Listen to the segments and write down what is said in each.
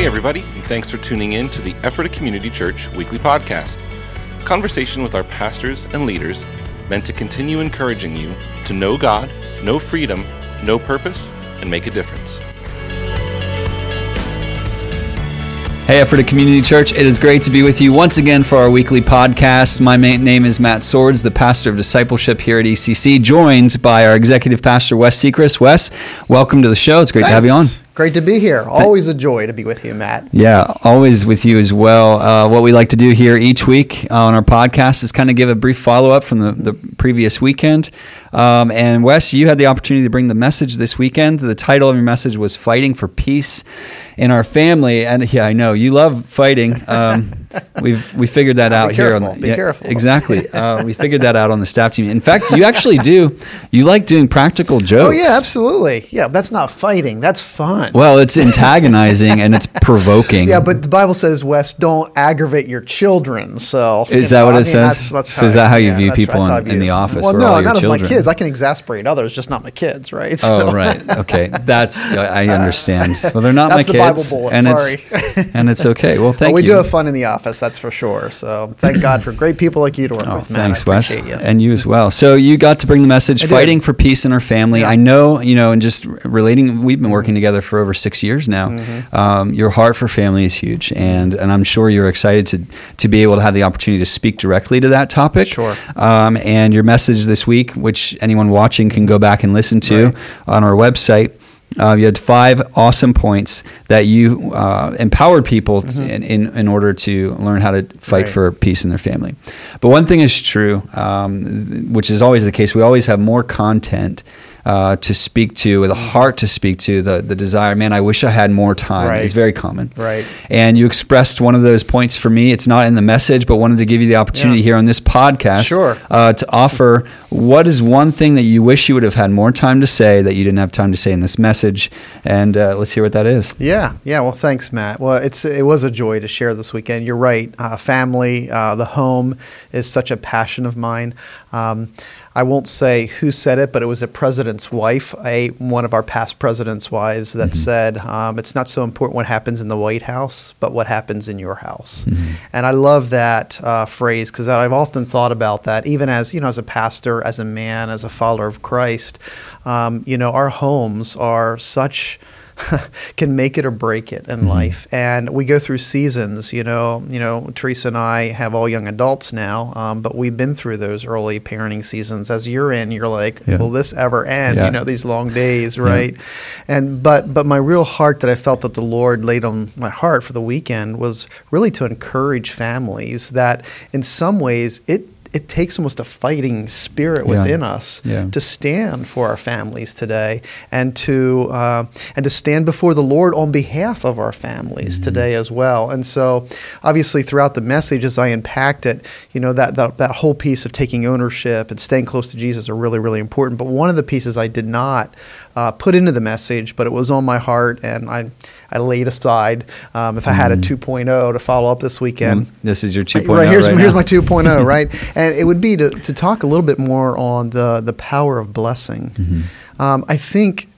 Hey, everybody, and thanks for tuning in to the Ephrata Community Church weekly podcast. Conversation with our pastors and leaders meant to continue encouraging you to know God, know freedom, know purpose, and make a difference. Hey, Ephrata Community Church, it is great to be with you once again for our weekly podcast. My name is Matt Swords, the pastor of discipleship here at ECC, joined by our executive pastor, Wes Sechrist. Wes, welcome to the show. It's great Thanks. to have you on. Great to be here. Always a joy to be with you, Matt. Yeah, always with you as well. Uh, what we like to do here each week on our podcast is kind of give a brief follow up from the, the previous weekend. Um, and Wes, you had the opportunity to bring the message this weekend. The title of your message was Fighting for Peace in Our Family. And yeah, I know you love fighting. Um, we've we figured that out here. Careful, on the, be yeah, careful. Exactly. Uh, we figured that out on the staff team. In fact, you actually do, you like doing practical jokes. Oh yeah, absolutely. Yeah, that's not fighting. That's fun. Well, it's antagonizing and it's provoking. Yeah, but the Bible says, Wes, don't aggravate your children. So Is that know, what I it mean, says? That's, that's So is that how you yeah, view people I in- in the office Well, no, not as my kids. I can exasperate others, just not my kids, right? Oh right, okay. That's I understand. Well, they're not That's my kids, and sorry. it's and it's okay. Well, thank But we you. do have fun in the office, that's for sure. So thank God for great people like you to work Oh, with, Matt. thanks, Wes, you. and you as well. So you got to bring the message, I did. fighting for peace in our family. Yeah. I know, you know, and just relating. We've been working together for over six years now. Mm-hmm. Um, your heart for family is huge, and and I'm sure you're excited to to be able to have the opportunity to speak directly to that topic. Sure. Um, and your message this week, which anyone watching can go back and listen to Right. on our website. Uh, you had five awesome points that you uh, empowered people t- in, in, in order to learn how to fight Mm-hmm. Right. for peace in their family. But one thing is true, um, which is always the case. We always have more content uh, to speak to, with a heart to speak to, the, the desire, man, I wish I had more time Right. is very common. Right. And you expressed one of those points for me. It's not in the message, but wanted to give you the opportunity Yeah. here on this podcast Sure. uh, to offer what is one thing that you wish you would have had more time to say that you didn't have time to say in this message. And uh, let's hear what that is. Yeah, yeah. Well, thanks, Matt. Well, it's it was a joy to share this weekend. You're right. Uh, family, uh, the home, is such a passion of mine. Um, I won't say who said it, but it was a president's wife, a one of our past presidents' wives, that said, um, "It's not so important what happens in the White House, but what happens in your house." And I love that uh, phrase because I've often thought about that, even as you know, as a pastor, as a man, as a follower of Christ. Um, you know, our homes are such can make it or break it in life. And we go through seasons, you know, you know, Teresa and I have all young adults now, um, but we've been through those early parenting seasons. As you're in, you're like, Yeah. will this ever end? Yeah. You know, these long days, right? And but but my real heart that I felt that the Lord laid on my heart for the weekend was really to encourage families that in some ways it it takes almost a fighting spirit Yeah. within us Yeah. to stand for our families today and to uh, and to stand before the Lord on behalf of our families Mm-hmm. today as well. And so, obviously, throughout the message, as I unpacked it, you know that, that that whole piece of taking ownership and staying close to Jesus are really really important. But one of the pieces I did not uh, put into the message, but it was on my heart, and I I laid aside. Um, if I had a 2.0 to follow up this weekend. Mm-hmm. This is your 2.0 Right, here's, right here's my 2.0, right? And it would be to, to talk a little bit more on the, the power of blessing. Mm-hmm. Um, I think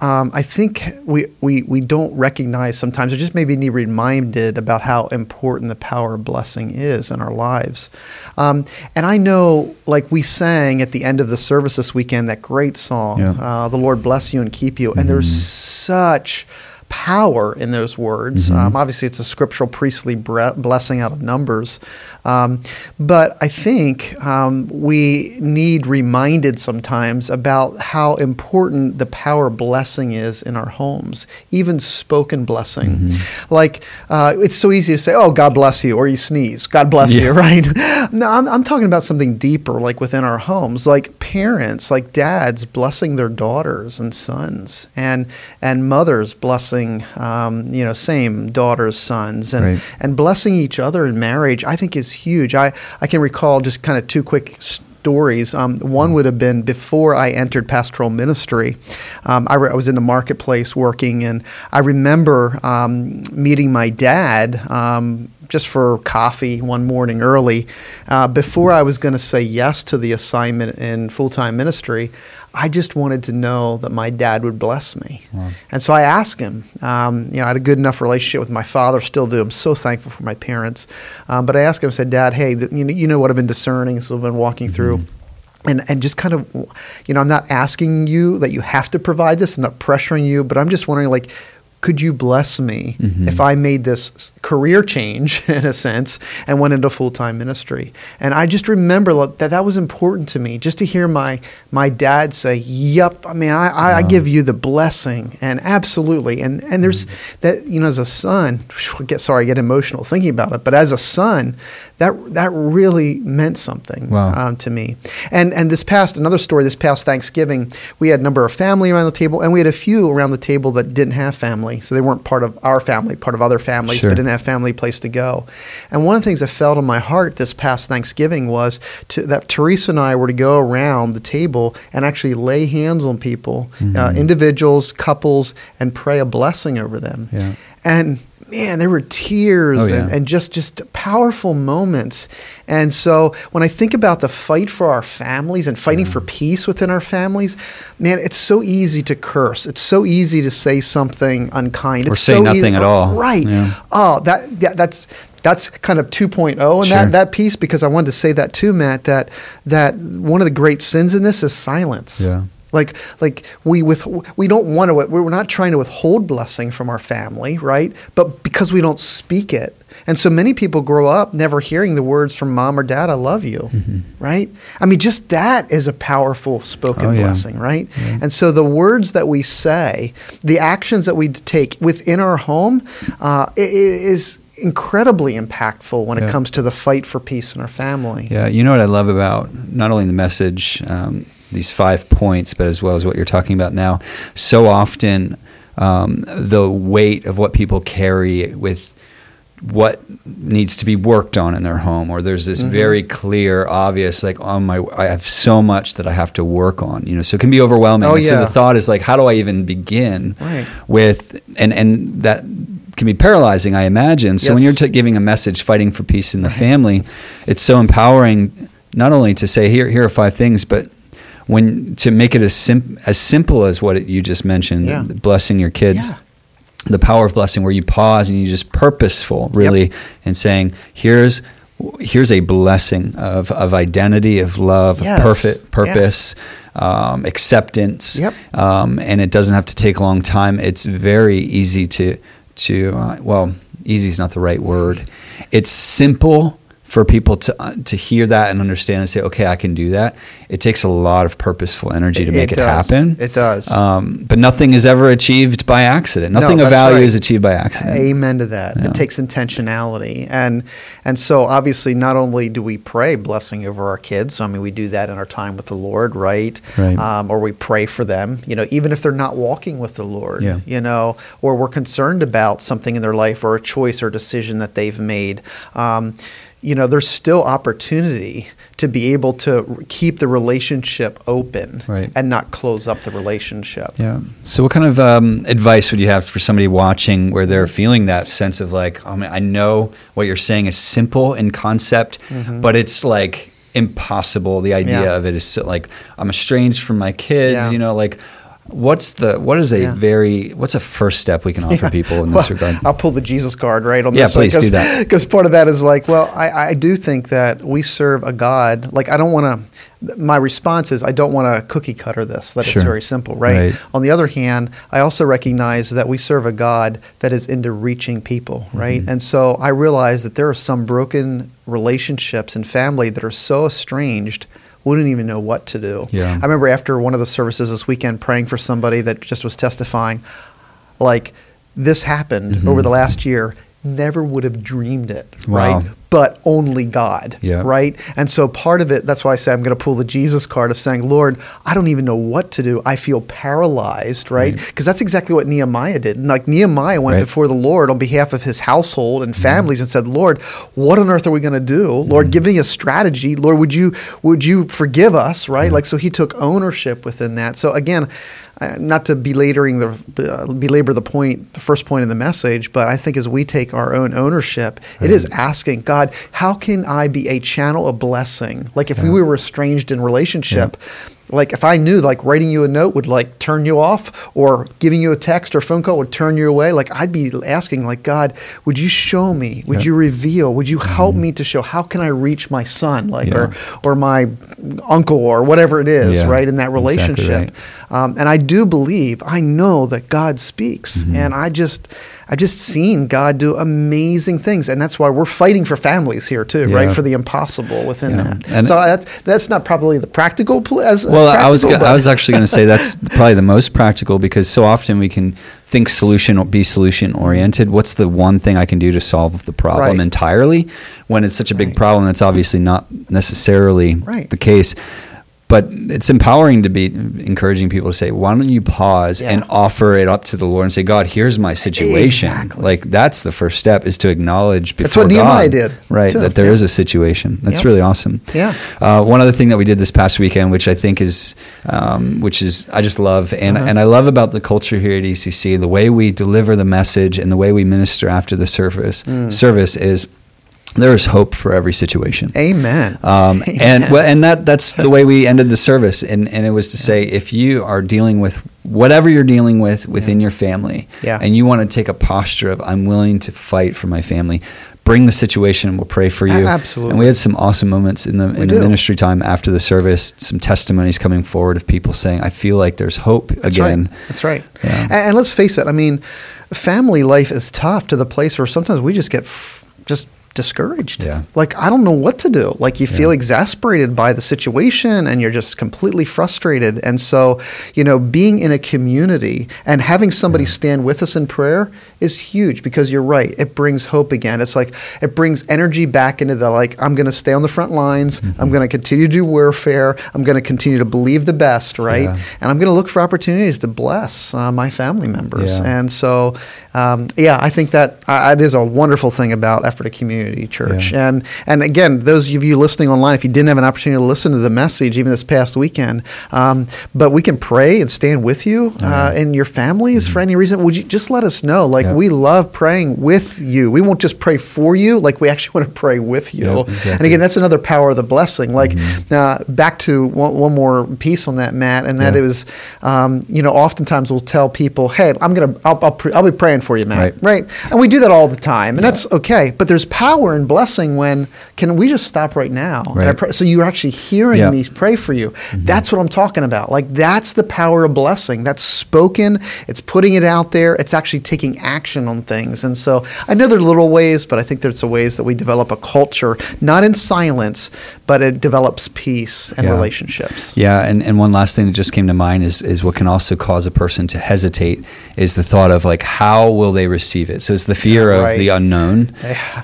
um, I think we, we, we don't recognize sometimes, or just maybe need reminded about how important the power of blessing is in our lives. Um, and I know, like we sang at the end of the service this weekend, that great song, Yeah. uh, "The Lord bless you and keep you," and there's such power in those words. Mm-hmm. Um, obviously, it's a scriptural priestly bre- blessing out of Numbers, um, but I think um, we need reminded sometimes about how important the power blessing is in our homes, even spoken blessing. Mm-hmm. Like uh, it's so easy to say, "Oh, God bless you," or you sneeze, "God bless Yeah. you," right? no, I'm, I'm talking about something deeper, like within our homes, like parents, like dads blessing their daughters and sons, and and mothers blessing, um, you know, same daughters, sons, and Right. and blessing each other in marriage. I think is huge. I I can recall just kind of two quick. Stories. Um, one would have been before I entered pastoral ministry. Um, I, re- I was in the marketplace working, and I remember um, meeting my dad um, just for coffee one morning early. Uh, before I was going to say yes to the assignment in full time ministry, I just wanted to know that my dad would bless me. And so I asked him. Um, you know, I had a good enough relationship with my father, still do. I'm so thankful for my parents. Um, but I asked him, I said, Dad, hey, th- you know, you know what I've been discerning, so I've been walking through and and just kind of you know i'm not asking you that you have to provide this i'm not pressuring you but i'm just wondering like could you bless me Mm-hmm. if I made this career change in a sense and went into full time ministry? And I just remember that that was important to me, just to hear my my dad say, "Yep, I mean, I, I, I give you the blessing," and absolutely. And and there's Mm-hmm. that you know, as a son, get sorry, I get emotional thinking about it, but as a son, that that really meant something Wow. um, to me. And and this past another story, this past Thanksgiving, we had a number of family around the table, and we had a few around the table that didn't have family, so they weren't part of our family, part of other families, Sure. but didn't have family place to go. And one of the things that fell in my heart this past Thanksgiving was to, that Teresa and I were to go around the table and actually lay hands on people, uh, individuals, couples, and pray a blessing over them. Yeah. And man, there were tears Oh, yeah. and, and just just powerful moments. And so when I think about the fight for our families and fighting for mm. peace within our families, man, it's so easy to curse. It's so easy to say something unkind. Or it's say so nothing easy- at all. Right. Yeah. Oh, that, that that's that's kind of 2.0 in Sure. that that piece because I wanted to say that too, Matt. That that one of the great sins in this is silence. Yeah. Like, like we with we don't want to. We're not trying to withhold blessing from our family, right? But because we don't speak it, and so many people grow up never hearing the words from mom or dad, "I love you," right? I mean, just that is a powerful spoken Mm-hmm. Oh, yeah. blessing, right? And so the words that we say, the actions that we take within our home, uh, is incredibly impactful when Yeah. it comes to the fight for peace in our family. Yeah, you know what I love about not only the message, um, these five points, but as well as what you're talking about now. So often, um, the weight of what people carry with what needs to be worked on in their home, or there's this mm-hmm. very clear, obvious, like, on my, I have so much that I have to work on. You know, so it can be overwhelming. Oh, And So the thought is like, how do I even begin Right. with, and and that can be paralyzing, I imagine. So when you're t- giving a message, fighting for peace in the family, it's so empowering not only to say here here are five things, but when to make it as sim- as simple as what it, you just mentioned, Yeah. blessing your kids. Yeah. The power of blessing, where you pause and you just purposeful, really, and saying, "Here's, here's a blessing of, of identity, of love, Yes. of perfect purpose, um, acceptance, Yep. um, and it doesn't have to take a long time. It's very easy to to uh, well, easy is not the right word. It's simple for people to uh, to hear that and understand and say, okay, I can do that. It takes a lot of purposeful energy to It- make it it, happen. It does. Um, but nothing is ever achieved by accident. No, Nothing of value right. is achieved by accident. Amen to that. Yeah. It takes intentionality, and and so obviously, not only do we pray blessing over our kids. I mean, we do that in our time with the Lord, right? Right. Um, or we pray for them. You know, even if they're not walking with the Lord. Yeah. You know, or we're concerned about something in their life or a choice or decision that they've made. Um, you know, there's still opportunity to be able to keep the relationship open Right. and not close up the relationship. Yeah. So, what kind of um, advice would you have for somebody watching where they're feeling that sense of like, oh man, I know what you're saying is simple in concept, but it's like impossible. The idea Mm-hmm. Yeah. of it is so, like I'm estranged from my kids. Yeah. You know, like what's the what is a Yeah. very what's a first step we can offer Yeah. people in Well, this regard? I'll pull the Jesus card right on Yeah, this please do that. Because part of that is like, well, I, I do think that we serve a God. Like, I don't want to. My response is, I don't want to cookie cutter this. That Sure. it's very simple, right? Right. On the other hand, I also recognize that we serve a God that is into reaching people, Mm-hmm. right? And so I realize that there are some broken relationships and family that are so estranged. Wouldn't even know what to do. Yeah. I remember after one of the services this weekend praying for somebody that just was testifying, like this happened Mm-hmm. over the last year. Never would have dreamed it, Wow. right? But only God, Yeah. right? And so part of it, that's why I say I'm going to pull the Jesus card of saying, Lord, I don't even know what to do. I feel paralyzed, right? Because that's exactly what Nehemiah did. And like Nehemiah went Right. before the Lord on behalf of his household and families and said, Lord, what on earth are we going to do? Lord, give me a strategy. Lord, would you would you forgive us, right? Like so he took ownership within that. So again, uh, not to belaboring the uh, belabor the point, the first point in the message, but I think as we take our own ownership, it is asking God, how can I be a channel of blessing? Like if we were estranged in relationship, like if I knew like writing you a note would like turn you off or giving you a text or phone call would turn you away, like I'd be asking like God, would you show me? Would you reveal? Would you help me to show how can I reach my son like or or my uncle or whatever it is, Yeah, right? In that exactly relationship. Um, and I do believe, I know that God speaks, Mm-hmm. and I just, I just seen God do amazing things, and that's why we're fighting for families here too, right? For the impossible within Yeah. that. And- so that's that's not probably the practical. Pl- as, as Well, I was go- I was actually going to say that's probably the most practical because so often we can think solution or be solution oriented. What's the one thing I can do to solve the problem Right. entirely? When it's such a big Right. problem, that's obviously not necessarily Right. the case. But it's empowering to be encouraging people to say, "Why don't you pause Yeah. and offer it up to the Lord and say, God, here's my situation." Exactly. Like that's the first step is to acknowledge before That's what Nehemiah God, did, right? too. That there is Yeah. a situation. That's Yep. really awesome. Yeah. Uh, one other thing that we did this past weekend, which I think is, um, which is I just love, and Uh-huh. and I love about the culture here at ECC, the way we deliver the message and the way we minister after the service Mm. service is. There is hope for every situation. Amen. Um, and well, and that that's the way we ended the service, and and it was to say if you are dealing with whatever you're dealing with within your family, Yeah. and you want to take a posture of I'm willing to fight for my family, bring the situation, we'll pray for you. Absolutely. And we had some awesome moments in the We in do. the ministry time after the service, some testimonies coming forward of people saying I feel like there's hope That's again. Right. That's right. Yeah. And, and let's face it. I mean, family life is tough to the place where sometimes we just get f- just discouraged. Yeah. Like I don't know what to do. Like you feel exasperated by the situation and you're just completely frustrated. And so, you know, being in a community and having somebody stand with us in prayer is huge because you're right. It brings hope again. It's like it brings energy back into the like I'm going to stay on the front lines. Mm-hmm. I'm going to continue to do warfare. I'm going to continue to believe the best, right? Yeah. And I'm going to look for opportunities to bless uh, my family members. Yeah. And so, um, yeah, I think that uh, it is a wonderful thing about effort Ephrata Community Church. Yeah. And and again, those of you listening online, if you didn't have an opportunity to listen to the message even this past weekend, um, but we can pray and stand with you uh, and your families for any reason. Would you just let us know? Like Yeah. we love praying with you. We won't just pray for you. Like we actually want to pray with you. Yeah, And again, that's another power of the blessing. Like uh, back to one, one more piece on that, Matt, and that Yeah. was, um, you know, oftentimes we'll tell people, "Hey, I'm gonna, I'll, I'll, pre- I'll be praying for you, Matt." Right. Right. And we do that all the time, and that's okay. But there's power in blessing when can we just stop right now? And Right. pray- so you're actually hearing. Mm-hmm. me pray for you. That's what I'm talking about. Like that's the power of blessing. That's spoken. It's putting it out there. It's actually taking action on things. And so I know there are little ways, but I think there's the ways that we develop a culture, not in silence, but it develops peace and Yeah. relationships. Yeah, and, and one last thing that just came to mind is is what can also cause a person to hesitate is the thought of like how will they receive it. So it's the fear of right. the unknown,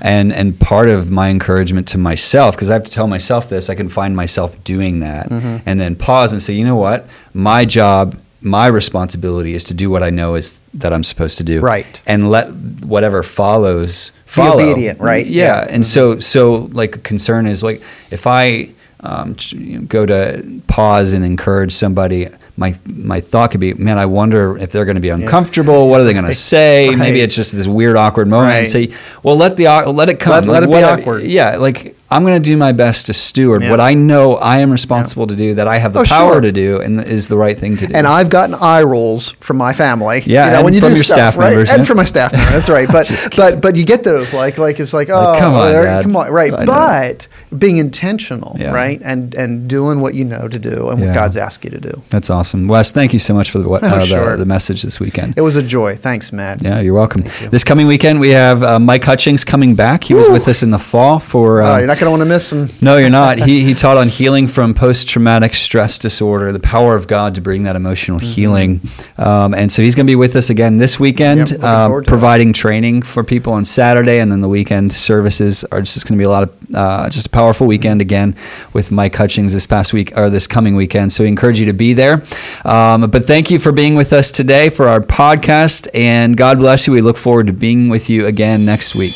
and and part of my encouragement to myself because I have to tell myself this, I can find myself doing that, Mm-hmm. and then pause and say, you know what, my job. My responsibility is to do what I know is that I'm supposed to do, Right. And let whatever follows Be follow. obedient, right? Yeah, Yeah. and so so like a concern is like if I um, you know, go to pause and encourage somebody, my my thought could be, man, I wonder if they're going to be uncomfortable. What are they going to say? Right. Maybe it's just this weird awkward moment. And say, well, let the let it come. Let- let it be awkward. Yeah, like I'm going to do my best to steward Yeah. what I know I am responsible to do, that I have the Oh, power sure. to do, and is the right thing to do. And I've gotten eye rolls from my family. Yeah, and from do your staff members, and yeah. from my staff members. That's right. But but but you get those like like it's like oh come on, there- come on right. But being intentional, Yeah. right, and and doing what you know to do and Yeah. what God's asked you to do. That's awesome, Wes. Thank you so much for the what, Oh, uh, sure. the, the message this weekend. It was a joy. Thanks, Matt. Yeah, you're welcome. you. This coming weekend, we have uh, Mike Hutchings coming back. He was with us in the fall for. Uh, not going to want to miss him. no, you're not. He, he taught on healing from post traumatic stress disorder, the power of God to bring that emotional Mm-hmm. healing. Um, and so he's going to be with us again this weekend, Yep, looking um, forward to it. providing training for people on Saturday. And then the weekend services are just going to be a lot of, uh, just a powerful weekend again with Mike Hutchings this past week or this coming weekend. So we encourage you to be there. Um, but thank you for being with us today for our podcast. And God bless you. We look forward to being with you again next week.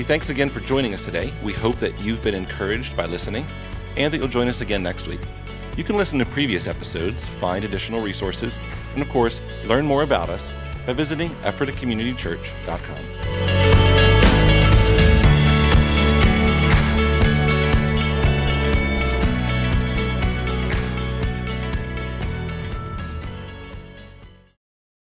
Hey, thanks again for joining us today. We hope that you've been encouraged by listening and that you'll join us again next week. You can listen to previous episodes, find additional resources, and of course, learn more about us by visiting EphrataCommunityChurch.com.